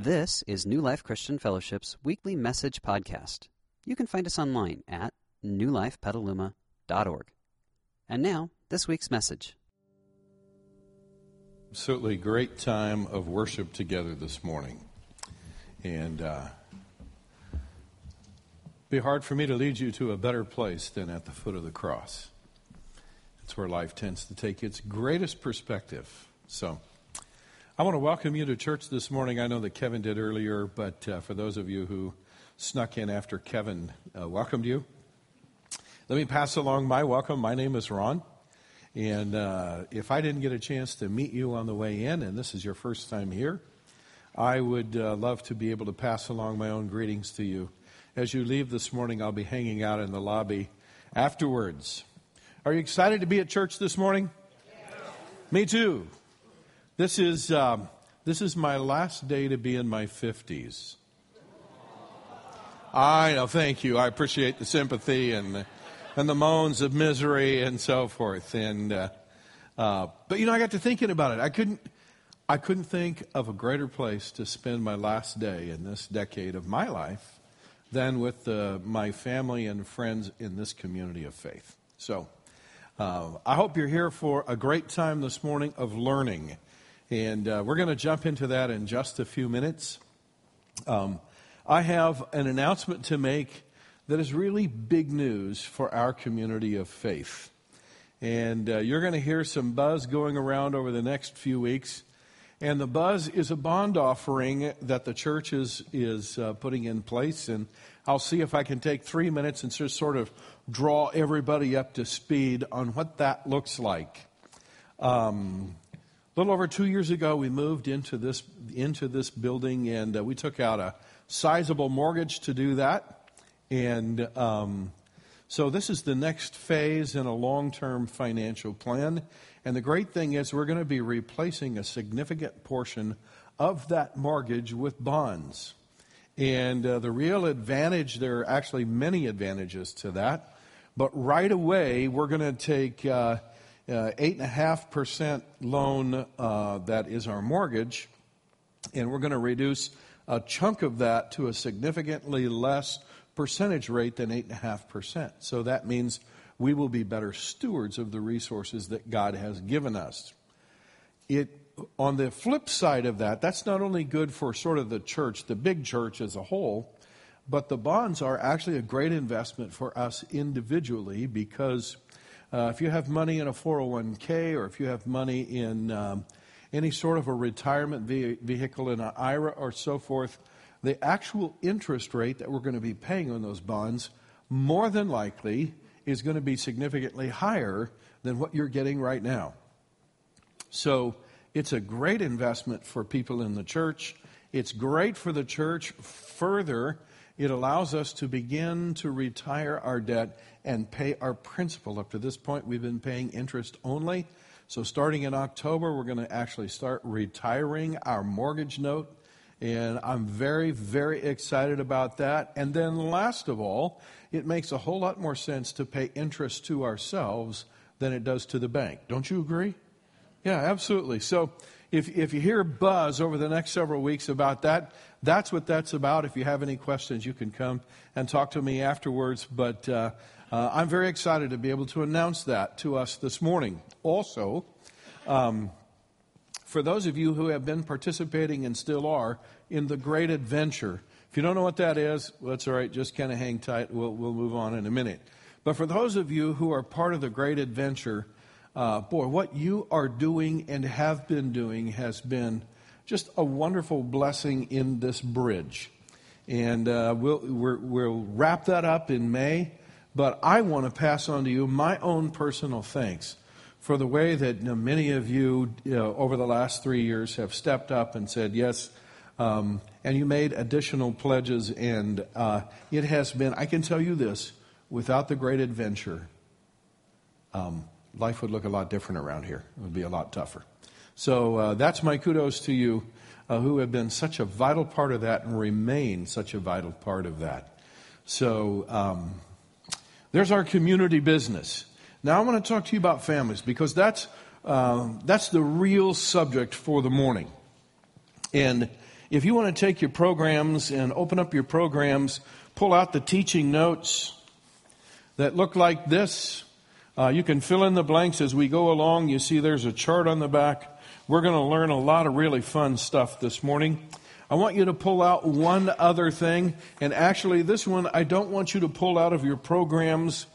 This is New Life Christian Fellowship's weekly message podcast. You can find us online at newlifepetaluma.org. And now, this week's message. Absolutely great time of worship together this morning. And uh, be hard for me to lead you to a better place than at the foot of the cross. It's where life tends to take its greatest perspective. So, I want to welcome you to church this morning. I know that Kevin did earlier, but uh, for those of you who snuck in after Kevin uh, welcomed you, let me pass along my welcome. My name is Ron. And uh, if I didn't get a chance to meet you on the way in, and this is your first time here, I would uh, love to be able to pass along my own greetings to you. As you leave this morning, I'll be hanging out in the lobby afterwards. Are you excited to be at church this morning? Me too. This is, um, this is my last day to be in my 50s. I know, thank you. I appreciate the sympathy and the, and the moans of misery and so forth. And, uh, uh, but you know, I got to thinking about it. I couldn't, I couldn't think of a greater place to spend my last day in this decade of my life than with uh, my family and friends in this community of faith. So, uh, I hope you're here for a great time this morning of learning. And uh, we're going to jump into that in just a few minutes. Um, I have an announcement to make that is really big news for our community of faith. And uh, you're going to hear some buzz going around over the next few weeks. And the buzz is a bond offering that the church is, is uh, putting in place. And I'll see if I can take three minutes and just sort of draw everybody up to speed on what that looks like. Um, a little over two years ago, we moved into this, into this building and uh, we took out a sizable mortgage to do that. And um, so this is the next phase in a long term financial plan. And the great thing is, we're going to be replacing a significant portion of that mortgage with bonds. And uh, the real advantage, there are actually many advantages to that. But right away, we're going to take. Uh, 8.5% loan uh, that is our mortgage, and we're going to reduce a chunk of that to a significantly less percentage rate than 8.5%. So that means we will be better stewards of the resources that God has given us. It, on the flip side of that, that's not only good for sort of the church, the big church as a whole, but the bonds are actually a great investment for us individually because uh, if you have money in a 401k or if you have money in um, any sort of a retirement vehicle in an IRA or so forth, the actual interest rate that we're going to be paying on those bonds more than likely is going to be significantly higher than what you're getting right now. So it's a great investment for people in the church. It's great for the church. Further, it allows us to begin to retire our debt and pay our principal. Up to this point, we've been paying interest only. So, starting in October, we're going to actually start retiring our mortgage note. And I'm very, very excited about that. And then, last of all, it makes a whole lot more sense to pay interest to ourselves than it does to the bank. Don't you agree? Yeah, absolutely. So, if, if you hear buzz over the next several weeks about that, that's what that's about. If you have any questions, you can come and talk to me afterwards. But uh, uh, I'm very excited to be able to announce that to us this morning. Also, um, for those of you who have been participating and still are in the Great Adventure, if you don't know what that is, well, that's all right. Just kind of hang tight. We'll, we'll move on in a minute. But for those of you who are part of the Great Adventure, uh, boy, what you are doing and have been doing has been just a wonderful blessing in this bridge. And uh, we'll, we will wrap that up in May. But I want to pass on to you my own personal thanks for the way that many of you, you know, over the last three years have stepped up and said yes. Um, and you made additional pledges, and uh, it has been, I can tell you this, without the great adventure, um, life would look a lot different around here. It would be a lot tougher. So uh, that's my kudos to you uh, who have been such a vital part of that and remain such a vital part of that. So, um, there's our community business. Now I want to talk to you about families because that's, uh, that's the real subject for the morning. And If you want to take your programs and open up your programs, pull out the teaching notes that look like this. Uh, you can fill in the blanks as we go along. You see there's a chart on the back. We're going to learn a lot of really fun stuff this morning. I want you to pull out one other thing, and actually, this one I don't want you to pull out of your programs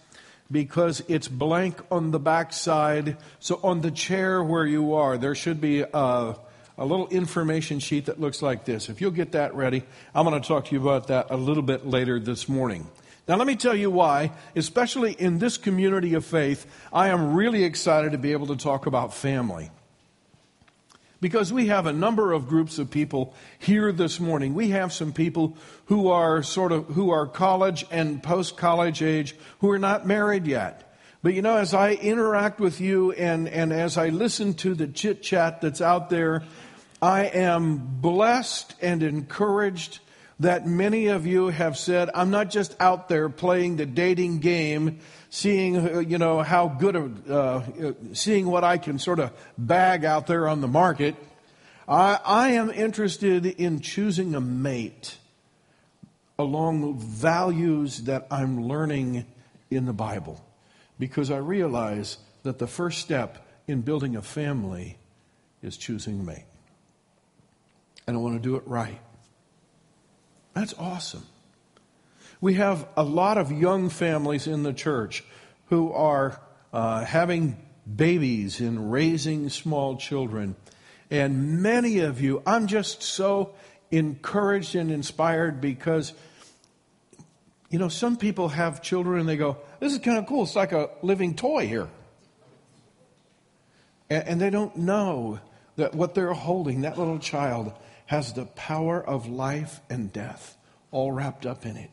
because it's blank on the back side. So, on the chair where you are, there should be a, a little information sheet that looks like this. If you'll get that ready, I'm going to talk to you about that a little bit later this morning. Now, let me tell you why, especially in this community of faith, I am really excited to be able to talk about family. Because we have a number of groups of people here this morning. We have some people who are sort of, who are college and post college age who are not married yet. But you know, as I interact with you and, and as I listen to the chit chat that's out there, I am blessed and encouraged that many of you have said, I'm not just out there playing the dating game seeing, uh, you know, how good, of, uh, seeing what I can sort of bag out there on the market. I, I am interested in choosing a mate along values that I'm learning in the Bible because I realize that the first step in building a family is choosing a mate. And I want to do it right. That's awesome. We have a lot of young families in the church who are uh, having babies and raising small children. And many of you, I'm just so encouraged and inspired because, you know, some people have children and they go, This is kind of cool. It's like a living toy here. And, and they don't know that what they're holding, that little child, has the power of life and death all wrapped up in it.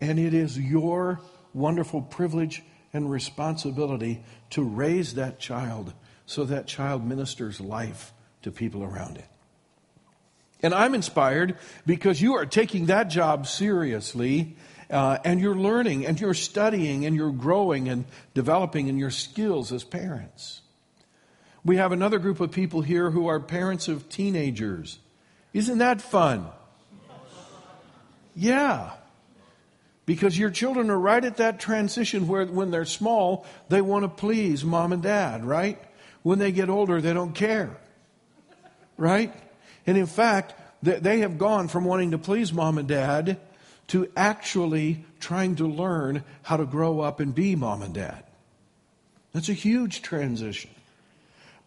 And it is your wonderful privilege and responsibility to raise that child so that child ministers life to people around it. And I'm inspired because you are taking that job seriously uh, and you're learning and you're studying and you're growing and developing in your skills as parents. We have another group of people here who are parents of teenagers. Isn't that fun? Yeah. Because your children are right at that transition where when they're small, they want to please mom and dad, right? When they get older, they don't care. Right? And in fact, they have gone from wanting to please mom and dad to actually trying to learn how to grow up and be mom and dad. That's a huge transition.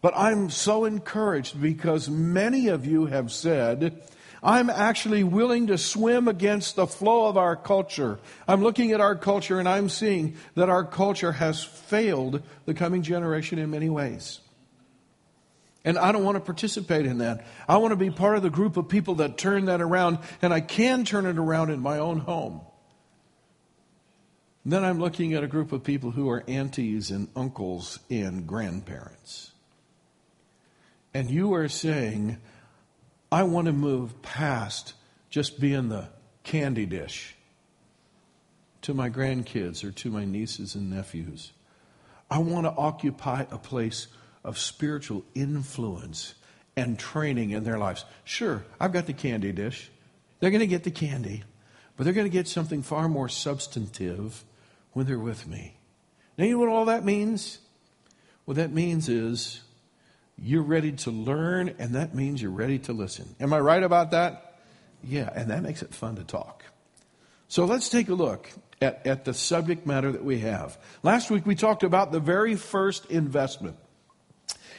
But I'm so encouraged because many of you have said, I'm actually willing to swim against the flow of our culture. I'm looking at our culture and I'm seeing that our culture has failed the coming generation in many ways. And I don't want to participate in that. I want to be part of the group of people that turn that around, and I can turn it around in my own home. then I'm looking at a group of people who are aunties and uncles and grandparents. And you are saying, I want to move past just being the candy dish to my grandkids or to my nieces and nephews. I want to occupy a place of spiritual influence and training in their lives. Sure, I've got the candy dish. They're going to get the candy, but they're going to get something far more substantive when they're with me. Now, you know what all that means? What that means is you're ready to learn, and that means you're ready to listen. Am I right about that? Yeah, and that makes it fun to talk. So let's take a look at, at the subject matter that we have. Last week we talked about the very first investment.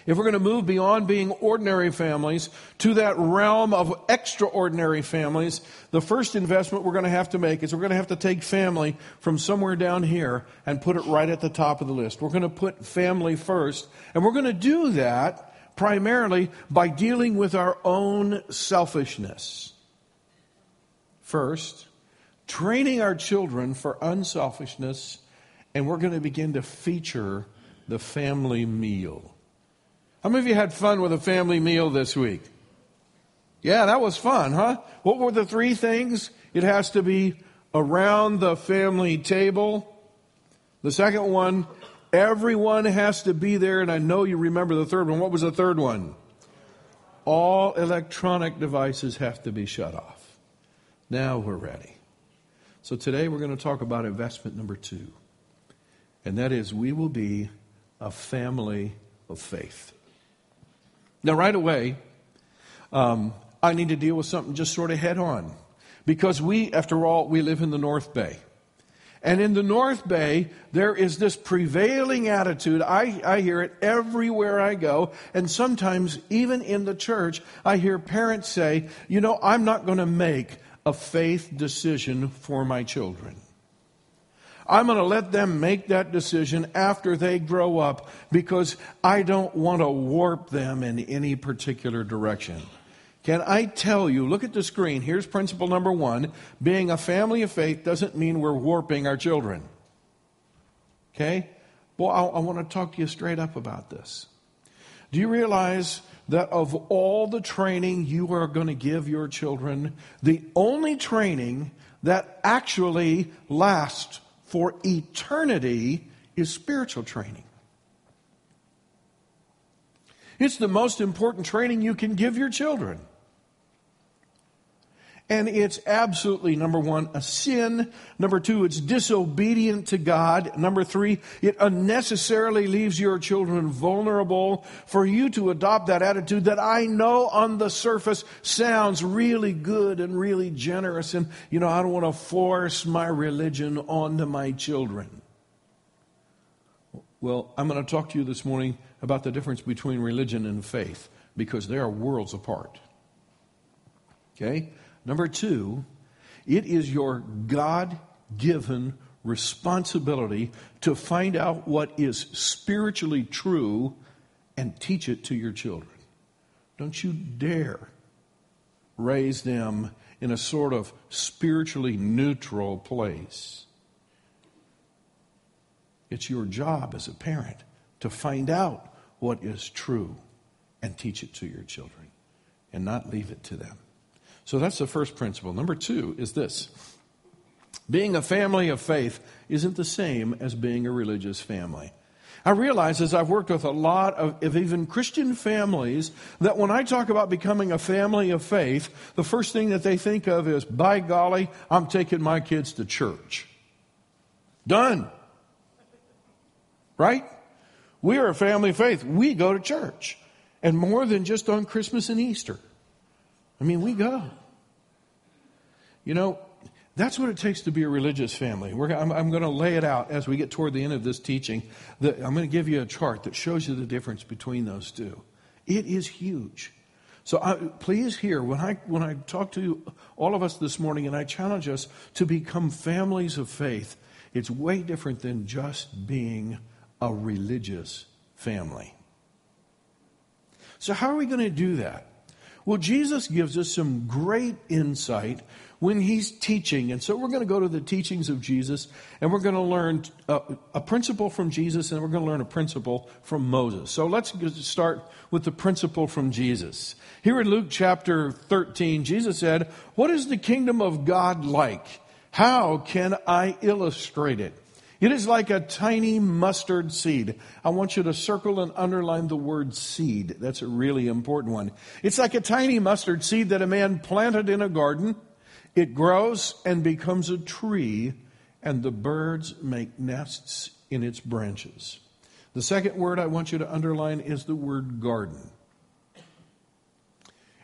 If we're going to move beyond being ordinary families to that realm of extraordinary families, the first investment we're going to have to make is we're going to have to take family from somewhere down here and put it right at the top of the list. We're going to put family first, and we're going to do that primarily by dealing with our own selfishness. First, training our children for unselfishness, and we're going to begin to feature the family meal. How many of you had fun with a family meal this week? Yeah, that was fun, huh? What were the three things? It has to be around the family table. The second one, Everyone has to be there, and I know you remember the third one. What was the third one? all electronic devices have to be shut off. Now we're ready. So today we're going to talk about investment number two, and that is we will be a family of faith. Now, right away, um, I need to deal with something just sort of head on. Because we, after all, we live in the North Bay. And in the North Bay, there is this prevailing attitude. I, I hear it everywhere I go. And sometimes, even in the church, I hear parents say, you know, I'm not going to make a faith decision for my children. I'm going to let them make that decision after they grow up because I don't want to warp them in any particular direction. Can I tell you, look at the screen. Here's principle number one. Being a family of faith doesn't mean we're warping our children. Okay? Well, I, I want to talk to you straight up about this. Do you realize that of all the training you are going to give your children, the only training that actually lasts for eternity is spiritual training? It's the most important training you can give your children. And it's absolutely, number one, a sin. Number two, it's disobedient to God. Number three, it unnecessarily leaves your children vulnerable for you to adopt that attitude that I know on the surface sounds really good and really generous. And, you know, I don't want to force my religion onto my children. Well, I'm going to talk to you this morning about the difference between religion and faith because they are worlds apart. Okay? Number two, it is your God given responsibility to find out what is spiritually true and teach it to your children. Don't you dare raise them in a sort of spiritually neutral place. It's your job as a parent to find out what is true and teach it to your children and not leave it to them. So that's the first principle. Number two is this being a family of faith isn't the same as being a religious family. I realize as I've worked with a lot of, of, even Christian families that when I talk about becoming a family of faith, the first thing that they think of is, by golly, I'm taking my kids to church. Done. Right? We are a family of faith. We go to church. And more than just on Christmas and Easter. I mean, we go. You know, that's what it takes to be a religious family. I'm, I'm, going to lay it out as we get toward the end of this teaching. I'm going to give you a chart that shows you the difference between those two. It is huge. So I, please hear when I when I talk to all of us this morning, and I challenge us to become families of faith. It's way different than just being a religious family. So how are we going to do that? Well, Jesus gives us some great insight when he's teaching. And so we're going to go to the teachings of Jesus and we're going to learn a, a principle from Jesus and we're going to learn a principle from Moses. So let's start with the principle from Jesus. Here in Luke chapter 13, Jesus said, What is the kingdom of God like? How can I illustrate it? It is like a tiny mustard seed. I want you to circle and underline the word seed. That's a really important one. It's like a tiny mustard seed that a man planted in a garden. It grows and becomes a tree, and the birds make nests in its branches. The second word I want you to underline is the word garden.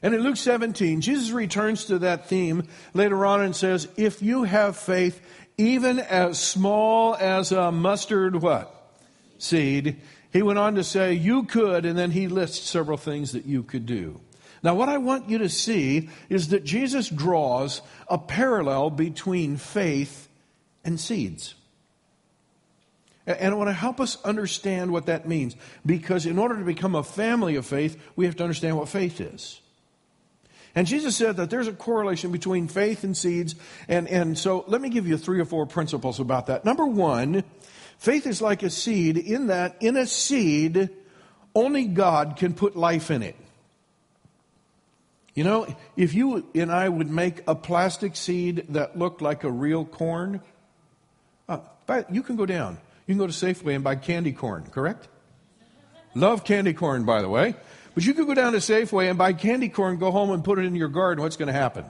And in Luke 17, Jesus returns to that theme later on and says, If you have faith, even as small as a mustard what? Seed. He went on to say, You could, and then he lists several things that you could do. Now, what I want you to see is that Jesus draws a parallel between faith and seeds. And I want to help us understand what that means because in order to become a family of faith, we have to understand what faith is. And Jesus said that there's a correlation between faith and seeds. And, and so let me give you three or four principles about that. Number one, faith is like a seed in that in a seed, only God can put life in it. You know, if you and I would make a plastic seed that looked like a real corn, uh, but you can go down. You can go to Safeway and buy candy corn, correct? Love candy corn, by the way. But you could go down to Safeway and buy candy corn, go home and put it in your garden. What's going to happen?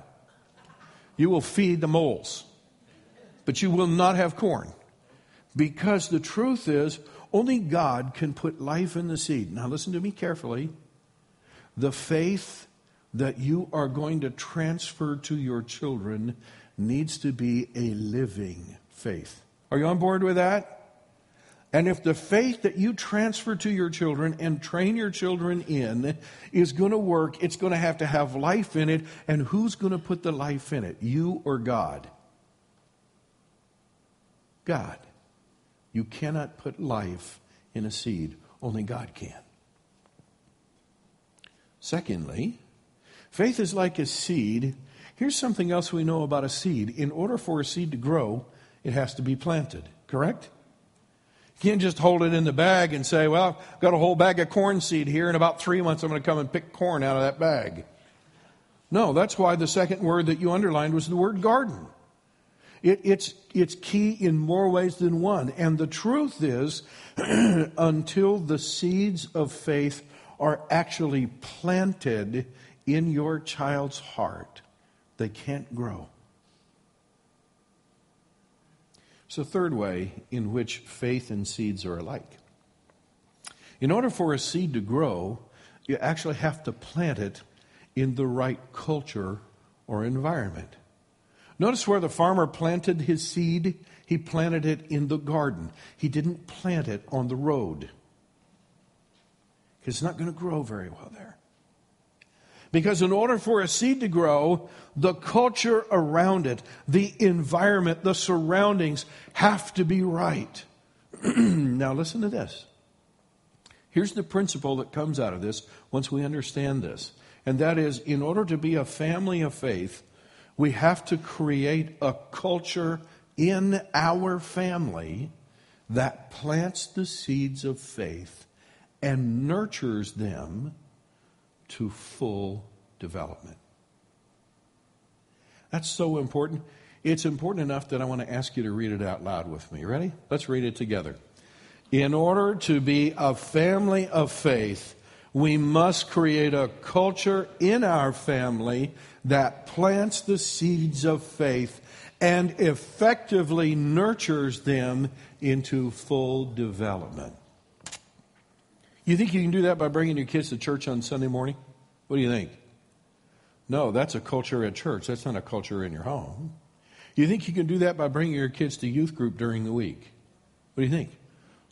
You will feed the moles, but you will not have corn. Because the truth is, only God can put life in the seed. Now, listen to me carefully. The faith that you are going to transfer to your children needs to be a living faith. Are you on board with that? And if the faith that you transfer to your children and train your children in is going to work, it's going to have to have life in it. And who's going to put the life in it? You or God? God. You cannot put life in a seed, only God can. Secondly, faith is like a seed. Here's something else we know about a seed. In order for a seed to grow, it has to be planted, correct? You can't just hold it in the bag and say, Well, I've got a whole bag of corn seed here. In about three months, I'm going to come and pick corn out of that bag. No, that's why the second word that you underlined was the word garden. It, it's, it's key in more ways than one. And the truth is, until the seeds of faith are actually planted in your child's heart, they can't grow. It's the third way in which faith and seeds are alike. In order for a seed to grow, you actually have to plant it in the right culture or environment. Notice where the farmer planted his seed. He planted it in the garden. He didn't plant it on the road. It's not going to grow very well there. Because in order for a seed to grow, the culture around it, the environment, the surroundings have to be right. now, listen to this. Here's the principle that comes out of this once we understand this. And that is, in order to be a family of faith, we have to create a culture in our family that plants the seeds of faith and nurtures them to full development. That's so important. It's important enough that I want to ask you to read it out loud with me. Ready? Let's read it together. In order to be a family of faith, we must create a culture in our family that plants the seeds of faith and effectively nurtures them into full development. You think you can do that by bringing your kids to church on Sunday morning? What do you think? No, that's a culture at church. That's not a culture in your home. You think you can do that by bringing your kids to youth group during the week? What do you think?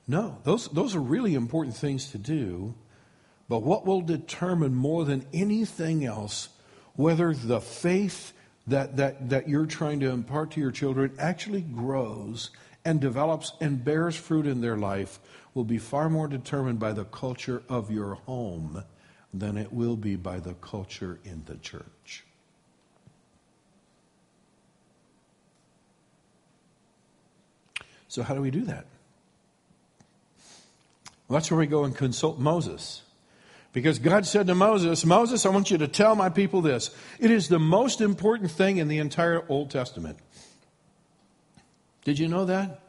No, those, those are really important things to do, but what will determine more than anything else whether the faith that, that, that you're trying to impart to your children actually grows and develops and bears fruit in their life will be far more determined by the culture of your home than it will be by the culture in the church. So, how do we do that? Well, that's where we go and consult Moses. Because God said to Moses, Moses, I want you to tell my people this. It is the most important thing in the entire Old Testament. Did you know that?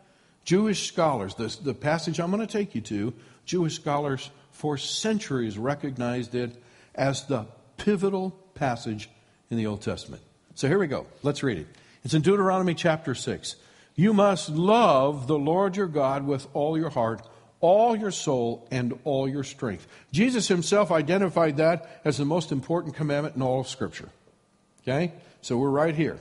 Jewish scholars, the, the passage I'm going to take you to, Jewish scholars for centuries recognized it as the pivotal passage in the Old Testament. So here we go. Let's read it. It's in Deuteronomy chapter 6. You must love the Lord your God with all your heart all your soul and all your strength. Jesus himself identified that as the most important commandment in all of Scripture. Okay? So we're right here.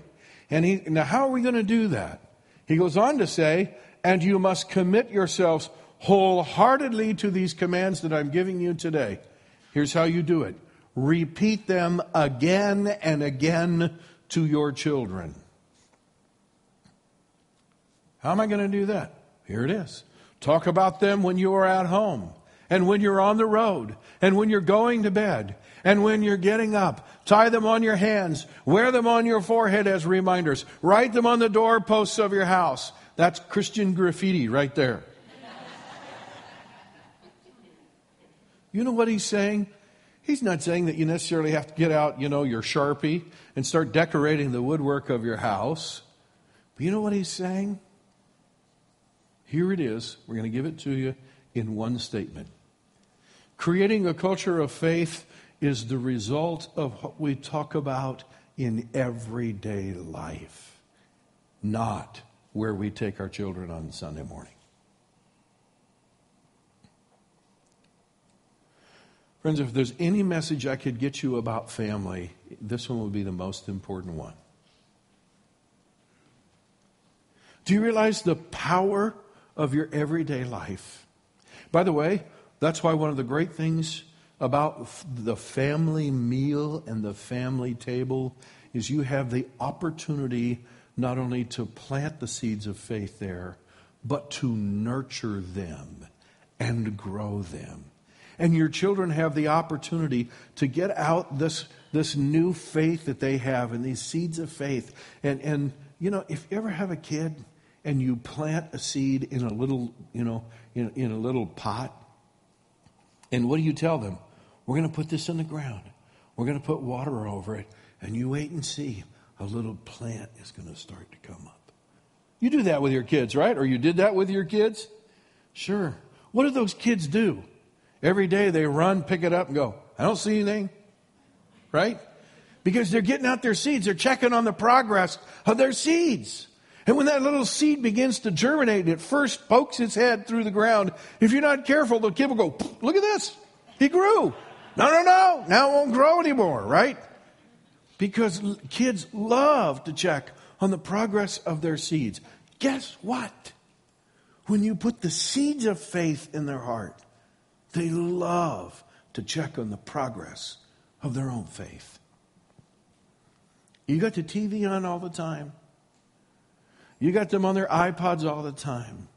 And he, now, how are we going to do that? He goes on to say, and you must commit yourselves wholeheartedly to these commands that I'm giving you today. Here's how you do it repeat them again and again to your children. How am I going to do that? Here it is. Talk about them when you are at home and when you're on the road and when you're going to bed and when you're getting up. Tie them on your hands. Wear them on your forehead as reminders. Write them on the doorposts of your house. That's Christian graffiti right there. You know what he's saying? He's not saying that you necessarily have to get out, you know, your Sharpie and start decorating the woodwork of your house. But you know what he's saying? Here it is. We're going to give it to you in one statement. Creating a culture of faith is the result of what we talk about in everyday life, not where we take our children on Sunday morning. Friends, if there's any message I could get you about family, this one would be the most important one. Do you realize the power of your everyday life? By the way, that's why one of the great things about the family meal and the family table is you have the opportunity not only to plant the seeds of faith there, but to nurture them and grow them. And your children have the opportunity to get out this, this new faith that they have and these seeds of faith. And, and, you know, if you ever have a kid and you plant a seed in a little, you know, in, in a little pot, and what do you tell them? We're going to put this in the ground. We're going to put water over it. And you wait and see. A little plant is going to start to come up. You do that with your kids, right? Or you did that with your kids? Sure. What do those kids do? Every day they run, pick it up, and go, I don't see anything. Right? Because they're getting out their seeds. They're checking on the progress of their seeds. And when that little seed begins to germinate, it first pokes its head through the ground. If you're not careful, the kid will go, look at this. He grew. No, no, no. Now it won't grow anymore, right? Because kids love to check on the progress of their seeds. Guess what? When you put the seeds of faith in their heart, they love to check on the progress of their own faith. You got the TV on all the time. You got them on their iPods all the time.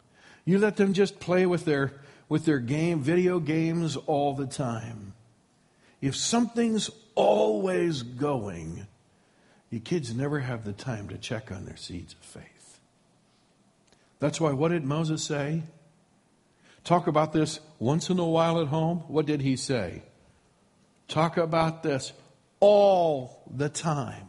You let them just play with their with their game video games all the time. If something's always going, your kids never have the time to check on their seeds of faith. That's why what did Moses say? Talk about this once in a while at home. What did he say? Talk about this all the time.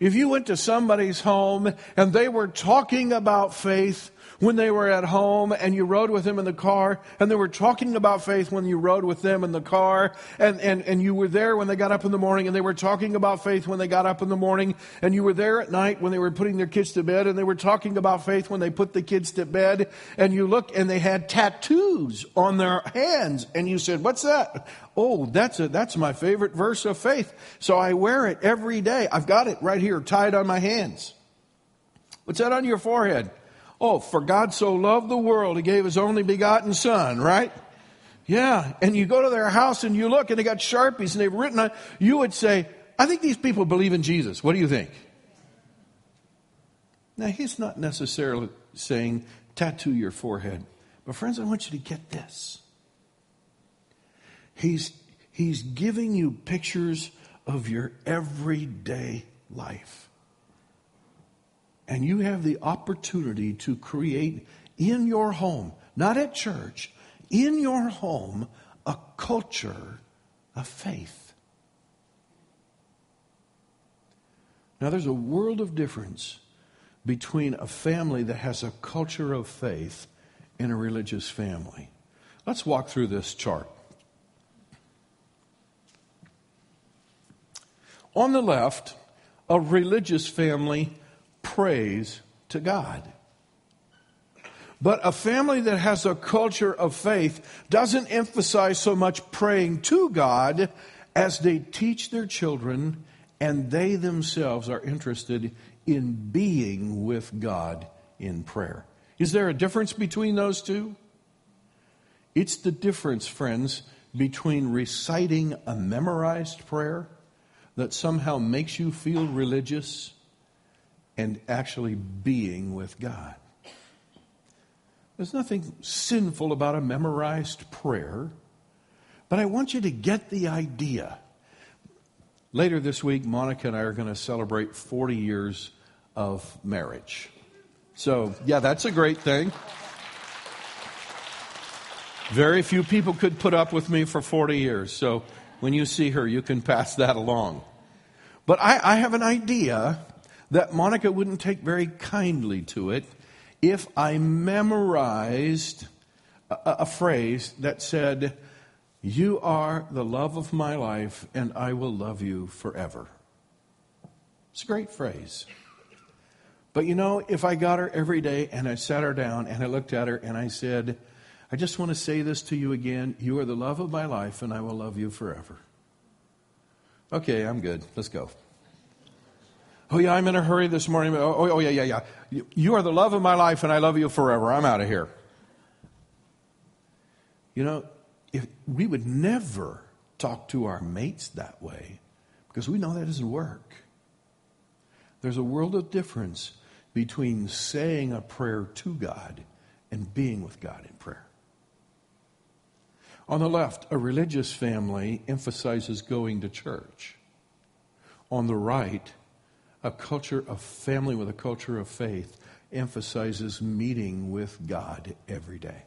If you went to somebody's home and they were talking about faith when they were at home and you rode with them in the car and they were talking about faith when you rode with them in the car and, and, and you were there when they got up in the morning and they were talking about faith when they got up in the morning and you were there at night when they were putting their kids to bed and they were talking about faith when they put the kids to bed and you look and they had tattoos on their hands and you said, what's that? Oh, that's a, that's my favorite verse of faith. So I wear it every day. I've got it right here tied on my hands. What's that on your forehead? Oh, for God so loved the world, he gave his only begotten son, right? Yeah. And you go to their house and you look and they got Sharpies and they've written on, you would say, I think these people believe in Jesus. What do you think? Now, he's not necessarily saying tattoo your forehead. But friends, I want you to get this. He's, he's giving you pictures of your everyday life. And you have the opportunity to create in your home, not at church, in your home, a culture of faith. Now, there's a world of difference between a family that has a culture of faith and a religious family. Let's walk through this chart. On the left, a religious family prays to God. But a family that has a culture of faith doesn't emphasize so much praying to God as they teach their children and they themselves are interested in being with God in prayer. Is there a difference between those two? It's the difference, friends, between reciting a memorized prayer that somehow makes you feel religious and actually being with God. There's nothing sinful about a memorized prayer, but I want you to get the idea. Later this week, Monica and I are going to celebrate 40 years of marriage. So, yeah, that's a great thing. Very few people could put up with me for 40 years. So, when you see her, you can pass that along. But I, I have an idea that Monica wouldn't take very kindly to it if I memorized a, a phrase that said, You are the love of my life, and I will love you forever. It's a great phrase. But you know, if I got her every day and I sat her down and I looked at her and I said, I just want to say this to you again. You are the love of my life, and I will love you forever. Okay, I'm good. Let's go. Oh, yeah, I'm in a hurry this morning. Oh, oh, oh yeah, yeah, yeah. You are the love of my life, and I love you forever. I'm out of here. You know, if we would never talk to our mates that way because we know that doesn't work. There's a world of difference between saying a prayer to God and being with God in prayer. On the left, a religious family emphasizes going to church. On the right, a culture of family with a culture of faith emphasizes meeting with God every day.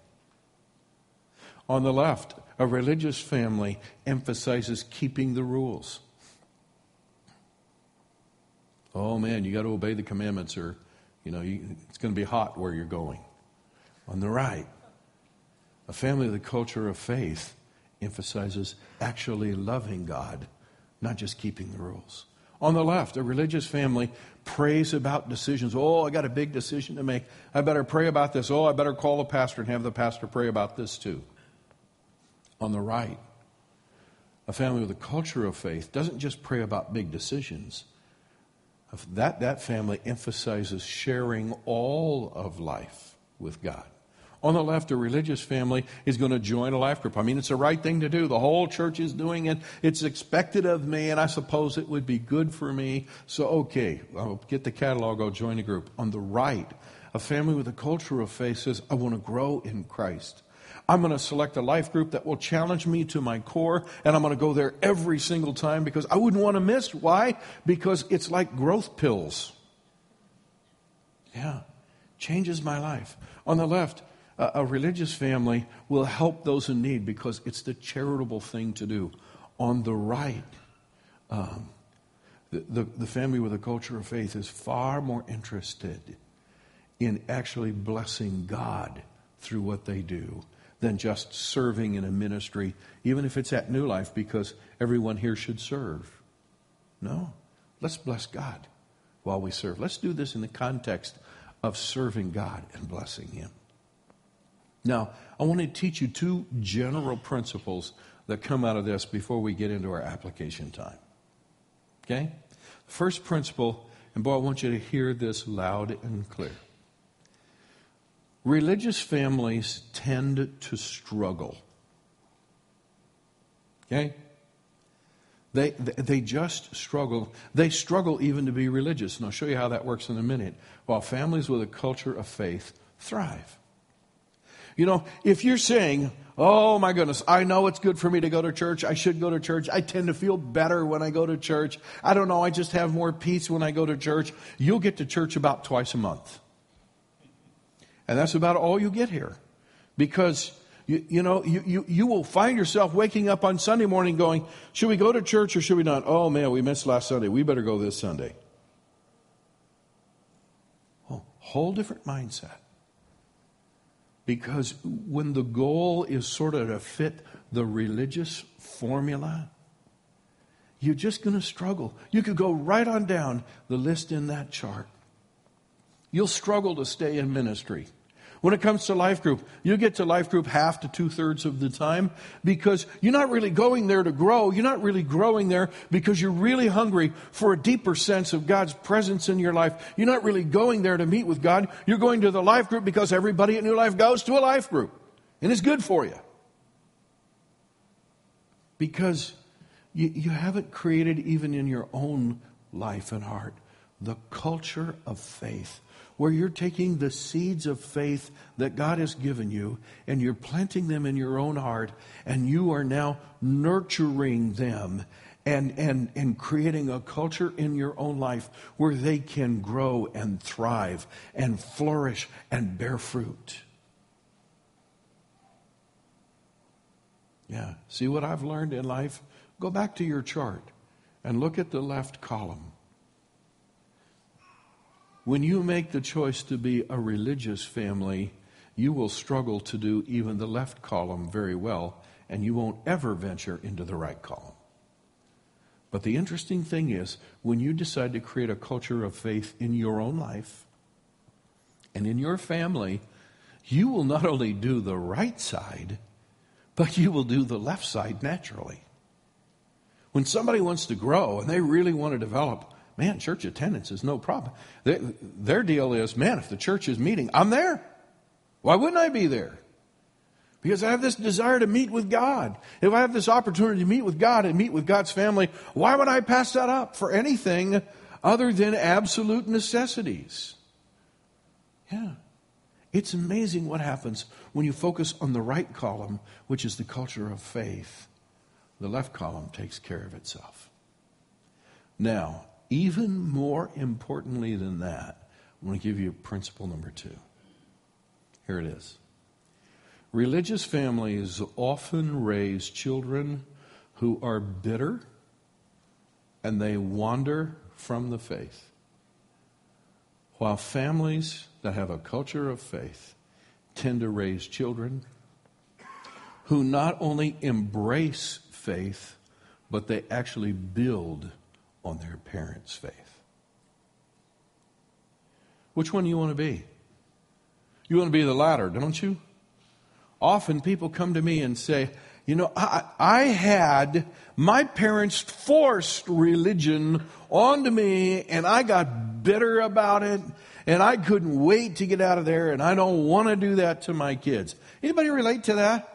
On the left, a religious family emphasizes keeping the rules. Oh man, you got to obey the commandments or you know, you, it's going to be hot where you're going. On the right, a family with a culture of faith emphasizes actually loving God, not just keeping the rules. On the left, a religious family prays about decisions. Oh, I got a big decision to make. I better pray about this. Oh, I better call the pastor and have the pastor pray about this too. On the right, a family with a culture of faith doesn't just pray about big decisions. That, that family emphasizes sharing all of life with God. On the left, a religious family is going to join a life group. I mean, it's the right thing to do. The whole church is doing it. It's expected of me, and I suppose it would be good for me. So, okay, I'll get the catalog, I'll join a group. On the right, a family with a culture of faith says, I want to grow in Christ. I'm going to select a life group that will challenge me to my core, and I'm going to go there every single time because I wouldn't want to miss. Why? Because it's like growth pills. Yeah, changes my life. On the left, a religious family will help those in need because it's the charitable thing to do. On the right, um, the, the, the family with a culture of faith is far more interested in actually blessing God through what they do than just serving in a ministry, even if it's at New Life, because everyone here should serve. No, let's bless God while we serve. Let's do this in the context of serving God and blessing Him. Now, I want to teach you two general principles that come out of this before we get into our application time. Okay? First principle, and boy, I want you to hear this loud and clear. Religious families tend to struggle. Okay? They, they just struggle. They struggle even to be religious. And I'll show you how that works in a minute. While families with a culture of faith thrive. You know, if you're saying, oh my goodness, I know it's good for me to go to church. I should go to church. I tend to feel better when I go to church. I don't know. I just have more peace when I go to church. You'll get to church about twice a month. And that's about all you get here. Because, you, you know, you, you, you will find yourself waking up on Sunday morning going, should we go to church or should we not? Oh man, we missed last Sunday. We better go this Sunday. Oh, whole different mindset. Because when the goal is sort of to fit the religious formula, you're just going to struggle. You could go right on down the list in that chart. You'll struggle to stay in ministry. When it comes to life group, you get to life group half to two thirds of the time because you're not really going there to grow. You're not really growing there because you're really hungry for a deeper sense of God's presence in your life. You're not really going there to meet with God. You're going to the life group because everybody at New Life goes to a life group and it's good for you. Because you, you haven't created, even in your own life and heart, the culture of faith where you're taking the seeds of faith that God has given you and you're planting them in your own heart and you are now nurturing them and, and, and creating a culture in your own life where they can grow and thrive and flourish and bear fruit. Yeah. See what I've learned in life? Go back to your chart and look at the left column. When you make the choice to be a religious family, you will struggle to do even the left column very well, and you won't ever venture into the right column. But the interesting thing is, when you decide to create a culture of faith in your own life and in your family, you will not only do the right side, but you will do the left side naturally. When somebody wants to grow and they really want to develop, man, church attendance is no problem. Their deal is, man, if the church is meeting, I'm there. Why wouldn't I be there? Because I have this desire to meet with God. If I have this opportunity to meet with God and meet with God's family, why would I pass that up for anything other than absolute necessities? Yeah. It's amazing what happens when you focus on the right column, which is the culture of faith. The left column takes care of itself. Now, even more importantly than that, I'm going to give you principle number two. Here it is. Religious families often raise children who are bitter and they wander from the faith, while families that have a culture of faith tend to raise children who not only embrace faith, but they actually build on their parents' faith. Which one do you want to be? You want to be the latter, don't you? often people come to me and say, you know, I, I, had my parents forced religion onto me and I got bitter about it and I couldn't wait to get out of there and I don't want to do that to my kids. Anybody relate to that?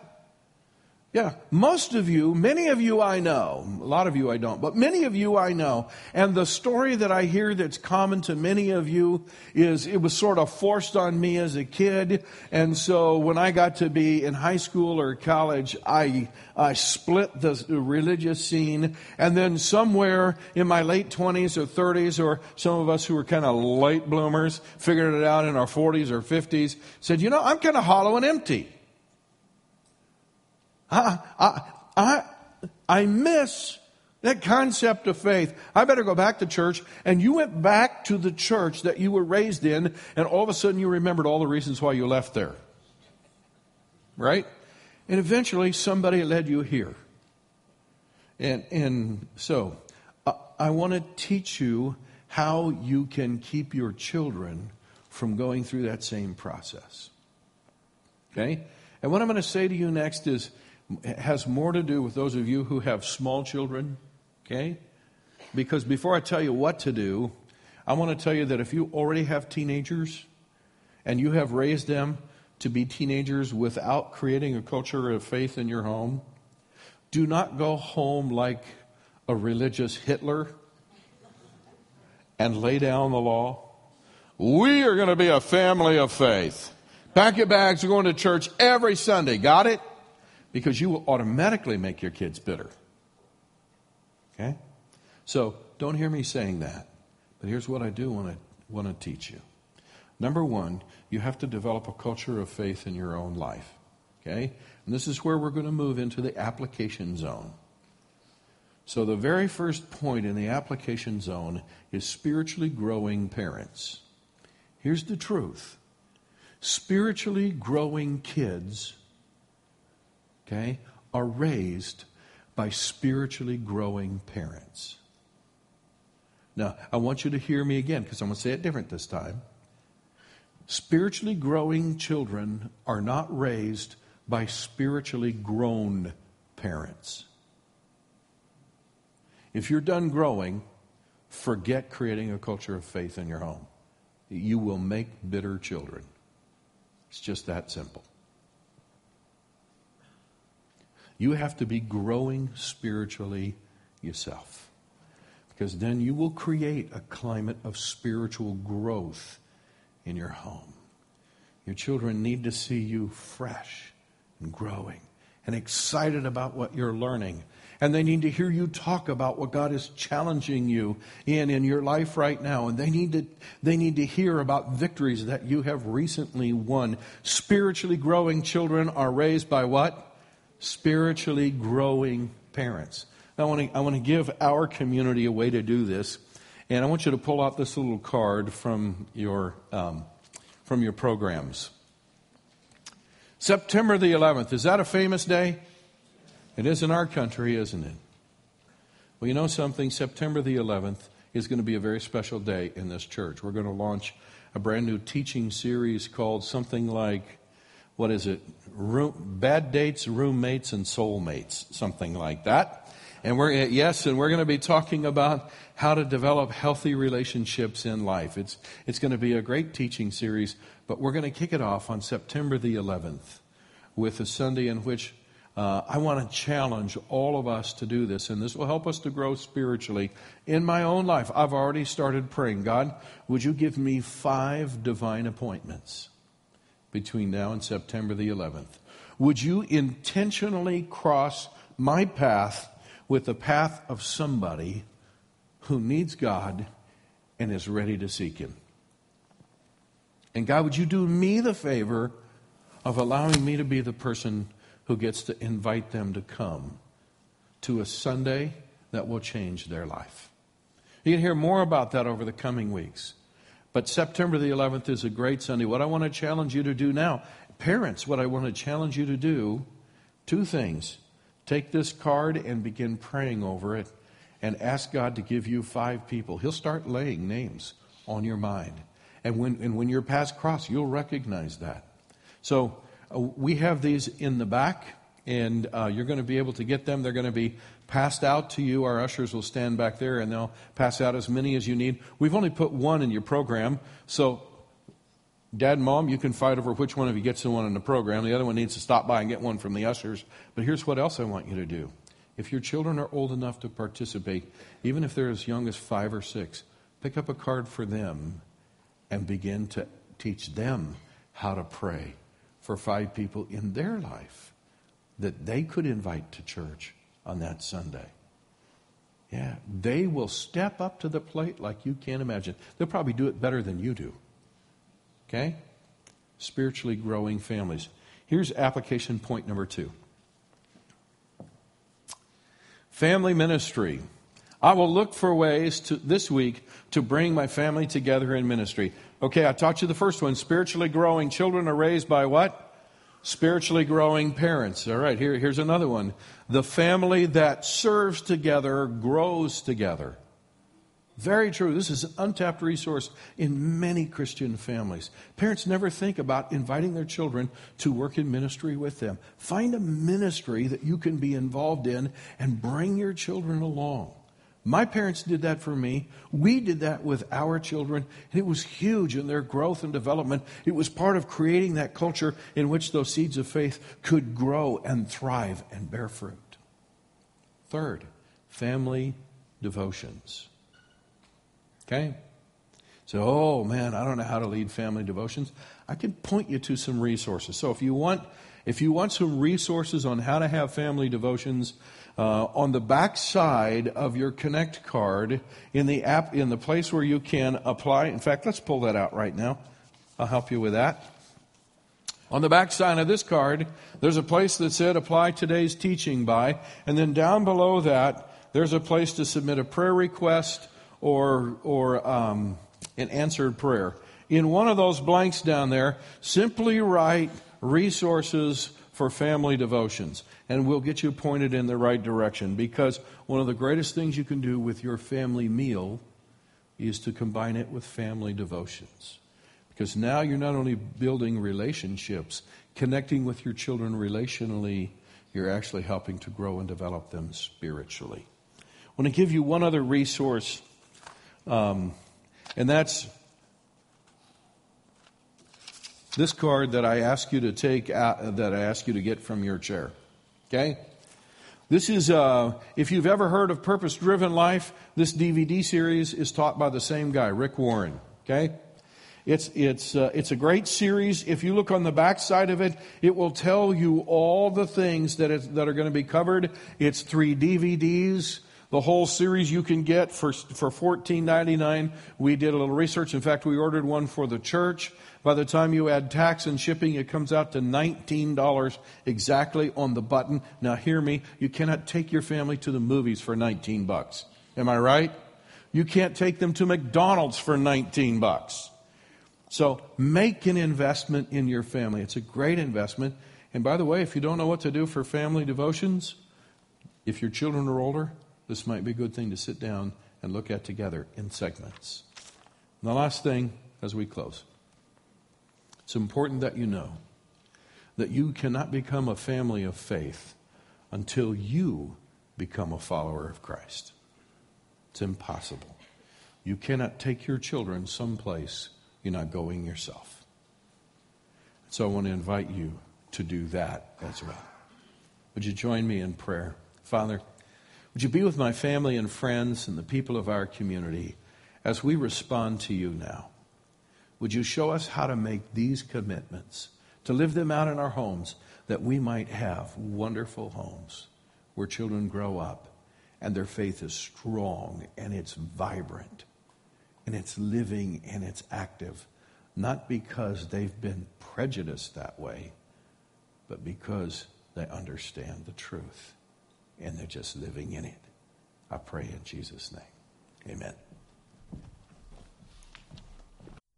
Yeah, most of you, many of you I know, a lot of you I don't, but many of you I know. And the story that I hear that's common to many of you is it was sort of forced on me as a kid. And so when I got to be in high school or college, I, I split the religious scene. And then somewhere in my late 20s or 30s, or some of us who were kind of late bloomers, figured it out in our 40s or 50s, said, you know, I'm kind of hollow and empty. I, I, I, I miss that concept of faith. I better go back to church. And you went back to the church that you were raised in, and all of a sudden you remembered all the reasons why you left there. Right? And eventually somebody led you here. And, and so, I, I want to teach you how you can keep your children from going through that same process. Okay? And what I'm going to say to you next is has more to do with those of you who have small children, okay? Because before I tell you what to do, I want to tell you that if you already have teenagers and you have raised them to be teenagers without creating a culture of faith in your home, do not go home like a religious Hitler and lay down the law. We are going to be a family of faith. Pack your bags, we're going to church every Sunday. Got it? Because you will automatically make your kids bitter. Okay? So don't hear me saying that. But here's what I do want to want to teach you. Number one, you have to develop a culture of faith in your own life. Okay? And this is where we're going to move into the application zone. So, the very first point in the application zone is spiritually growing parents. Here's the truth spiritually growing kids okay, are raised by spiritually growing parents. Now, I want you to hear me again because I'm going to say it different this time. Spiritually growing children are not raised by spiritually grown parents. If you're done growing, forget creating a culture of faith in your home. You will make bitter children. It's just that simple. You have to be growing spiritually yourself. Because then you will create a climate of spiritual growth in your home. Your children need to see you fresh and growing and excited about what you're learning. And they need to hear you talk about what God is challenging you in in your life right now. And they need to, they need to hear about victories that you have recently won. Spiritually growing children are raised by what? Spiritually growing parents. I want to, I want to give our community a way to do this. And I want you to pull out this little card from your, um, from your programs. September the 11th. Is that a famous day? It is in our country, isn't it? Well, you know something? September the 11th is going to be a very special day in this church. We're going to launch a brand new teaching series called something like, what is it? Room, bad dates, roommates, and soulmates, something like that. And we're, yes, and we're going to be talking about how to develop healthy relationships in life. It's, it's going to be a great teaching series, but we're going to kick it off on September the 11th with a Sunday in which uh, I want to challenge all of us to do this, and this will help us to grow spiritually. In my own life, I've already started praying God, would you give me five divine appointments between now and September the 11th? Would you intentionally cross my path with the path of somebody who needs God and is ready to seek Him? And God, would you do me the favor of allowing me to be the person who gets to invite them to come to a Sunday that will change their life? You can hear more about that over the coming weeks. But September the 11th is a great Sunday. What I want to challenge you to do now, parents, what I want to challenge you to do, two things. Take this card and begin praying over it and ask God to give you five people. He'll start laying names on your mind. And when, and when you're past cross, you'll recognize that. So uh, we have these in the back, and uh, you're going to be able to get them. They're going to be passed out to you. Our ushers will stand back there, and they'll pass out as many as you need. We've only put one in your program, so Dad and Mom, you can fight over which one of you gets the one in the program. The other one needs to stop by and get one from the ushers. But here's what else I want you to do. If your children are old enough to participate, even if they're as young as five or six, pick up a card for them and begin to teach them how to pray for five people in their life that they could invite to church on that Sunday. Yeah, they will step up to the plate like you can't imagine. They'll probably do it better than you do. Okay? Spiritually growing families. Here's application point number two family ministry. I will look for ways to, this week to bring my family together in ministry. Okay, I taught you the first one. Spiritually growing children are raised by what? Spiritually growing parents. All right, here, here's another one. The family that serves together grows together. Very true. This is an untapped resource in many Christian families. Parents never think about inviting their children to work in ministry with them. Find a ministry that you can be involved in and bring your children along. My parents did that for me. We did that with our children, and it was huge in their growth and development. It was part of creating that culture in which those seeds of faith could grow and thrive and bear fruit. Third, family devotions. Okay? So, oh man, I don't know how to lead family devotions. I can point you to some resources. So if you want if you want some resources on how to have family devotions, uh, on the back side of your Connect card, in the app, in the place where you can apply. In fact, let's pull that out right now. I'll help you with that. On the back side of this card, there's a place that said apply today's teaching by, and then down below that, there's a place to submit a prayer request or or um, an answered prayer. In one of those blanks down there, simply write resources for family devotions, and we'll get you pointed in the right direction. Because one of the greatest things you can do with your family meal is to combine it with family devotions. Because now you're not only building relationships, connecting with your children relationally, you're actually helping to grow and develop them spiritually. I want to give you one other resource, um, and that's this card that I ask you to take out, that I ask you to get from your chair. Okay? This is, uh, if you've ever heard of Purpose Driven Life, this DVD series is taught by the same guy, Rick Warren. Okay? It's, it's, uh, it's a great series. If you look on the back side of it, it will tell you all the things that, is, that are going to be covered. It's three DVDs. The whole series you can get for, for $14.99. We did a little research. In fact, we ordered one for the church. By the time you add tax and shipping, it comes out to $19 exactly on the button. Now hear me, you cannot take your family to the movies for 19 bucks. Am I right? You can't take them to McDonald's for 19 bucks. So make an investment in your family. It's a great investment. And by the way, if you don't know what to do for family devotions, If your children are older, this might be a good thing to sit down and look at together in segments. And the last thing as we close it's important that you know that you cannot become a family of faith until you become a follower of Christ. It's impossible. You cannot take your children someplace you're not going yourself. So I want to invite you to do that as well. Would you join me in prayer? Father, would you be with my family and friends and the people of our community as we respond to you now? Would you show us how to make these commitments, to live them out in our homes, that we might have wonderful homes where children grow up and their faith is strong and it's vibrant and it's living and it's active, not because they've been prejudiced that way, but because they understand the truth and they're just living in it. I pray in Jesus' name. Amen.